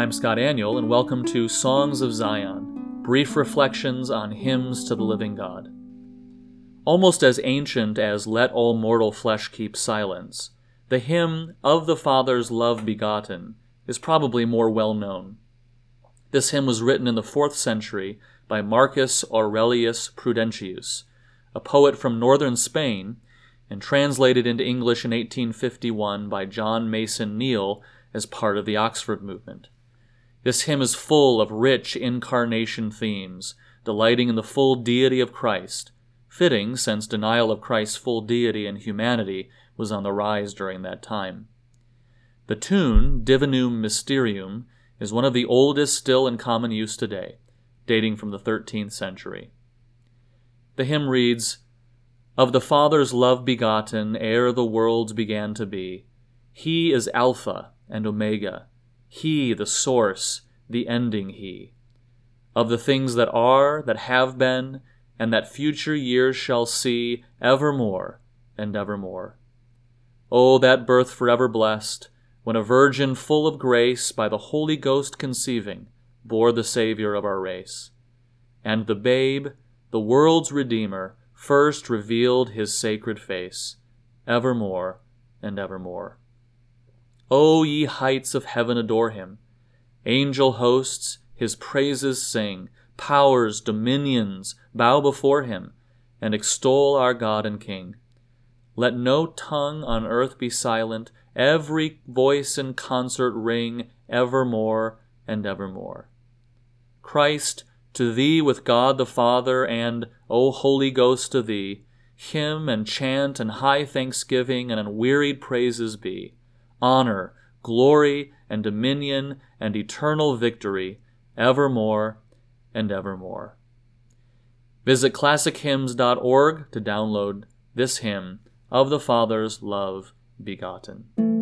I'm Scott Aniol, and welcome to Songs of Zion, brief reflections on hymns to the living God. Almost as ancient as Let All Mortal Flesh Keep Silence, the hymn Of the Father's Love Begotten is probably more well known. This hymn was written in the 4th century by Marcus Aurelius Prudentius, a poet from northern Spain, and translated into English in 1851 by John Mason Neale as part of the Oxford movement. This hymn is full of rich incarnation themes, delighting in the full deity of Christ, fitting since denial of Christ's full deity and humanity was on the rise during that time. The tune, Divinum Mysterium, is one of the oldest still in common use today, dating from the 13th century. The hymn reads, Of the Father's love begotten, ere the worlds began to be, He is Alpha and Omega, He the source, the ending He. Of the things that are, that have been, and that future years shall see, evermore and evermore. O oh, that birth forever blessed, when a virgin full of grace, by the Holy Ghost conceiving, bore the Saviour of our race. And the babe, the world's Redeemer, first revealed his sacred face, evermore and evermore. O ye heights of heaven, adore him. Angel hosts his praises sing, powers, dominions, bow before him, and extol our God and King. Let no tongue on earth be silent, every voice in concert ring, evermore and evermore. Christ, to thee with God the Father, and, O Holy Ghost, to thee, hymn and chant and high thanksgiving and unwearied praises be, honor, glory, and dominion, and eternal victory, evermore and evermore. Visit classichymns.org to download this hymn of the Father's love begotten.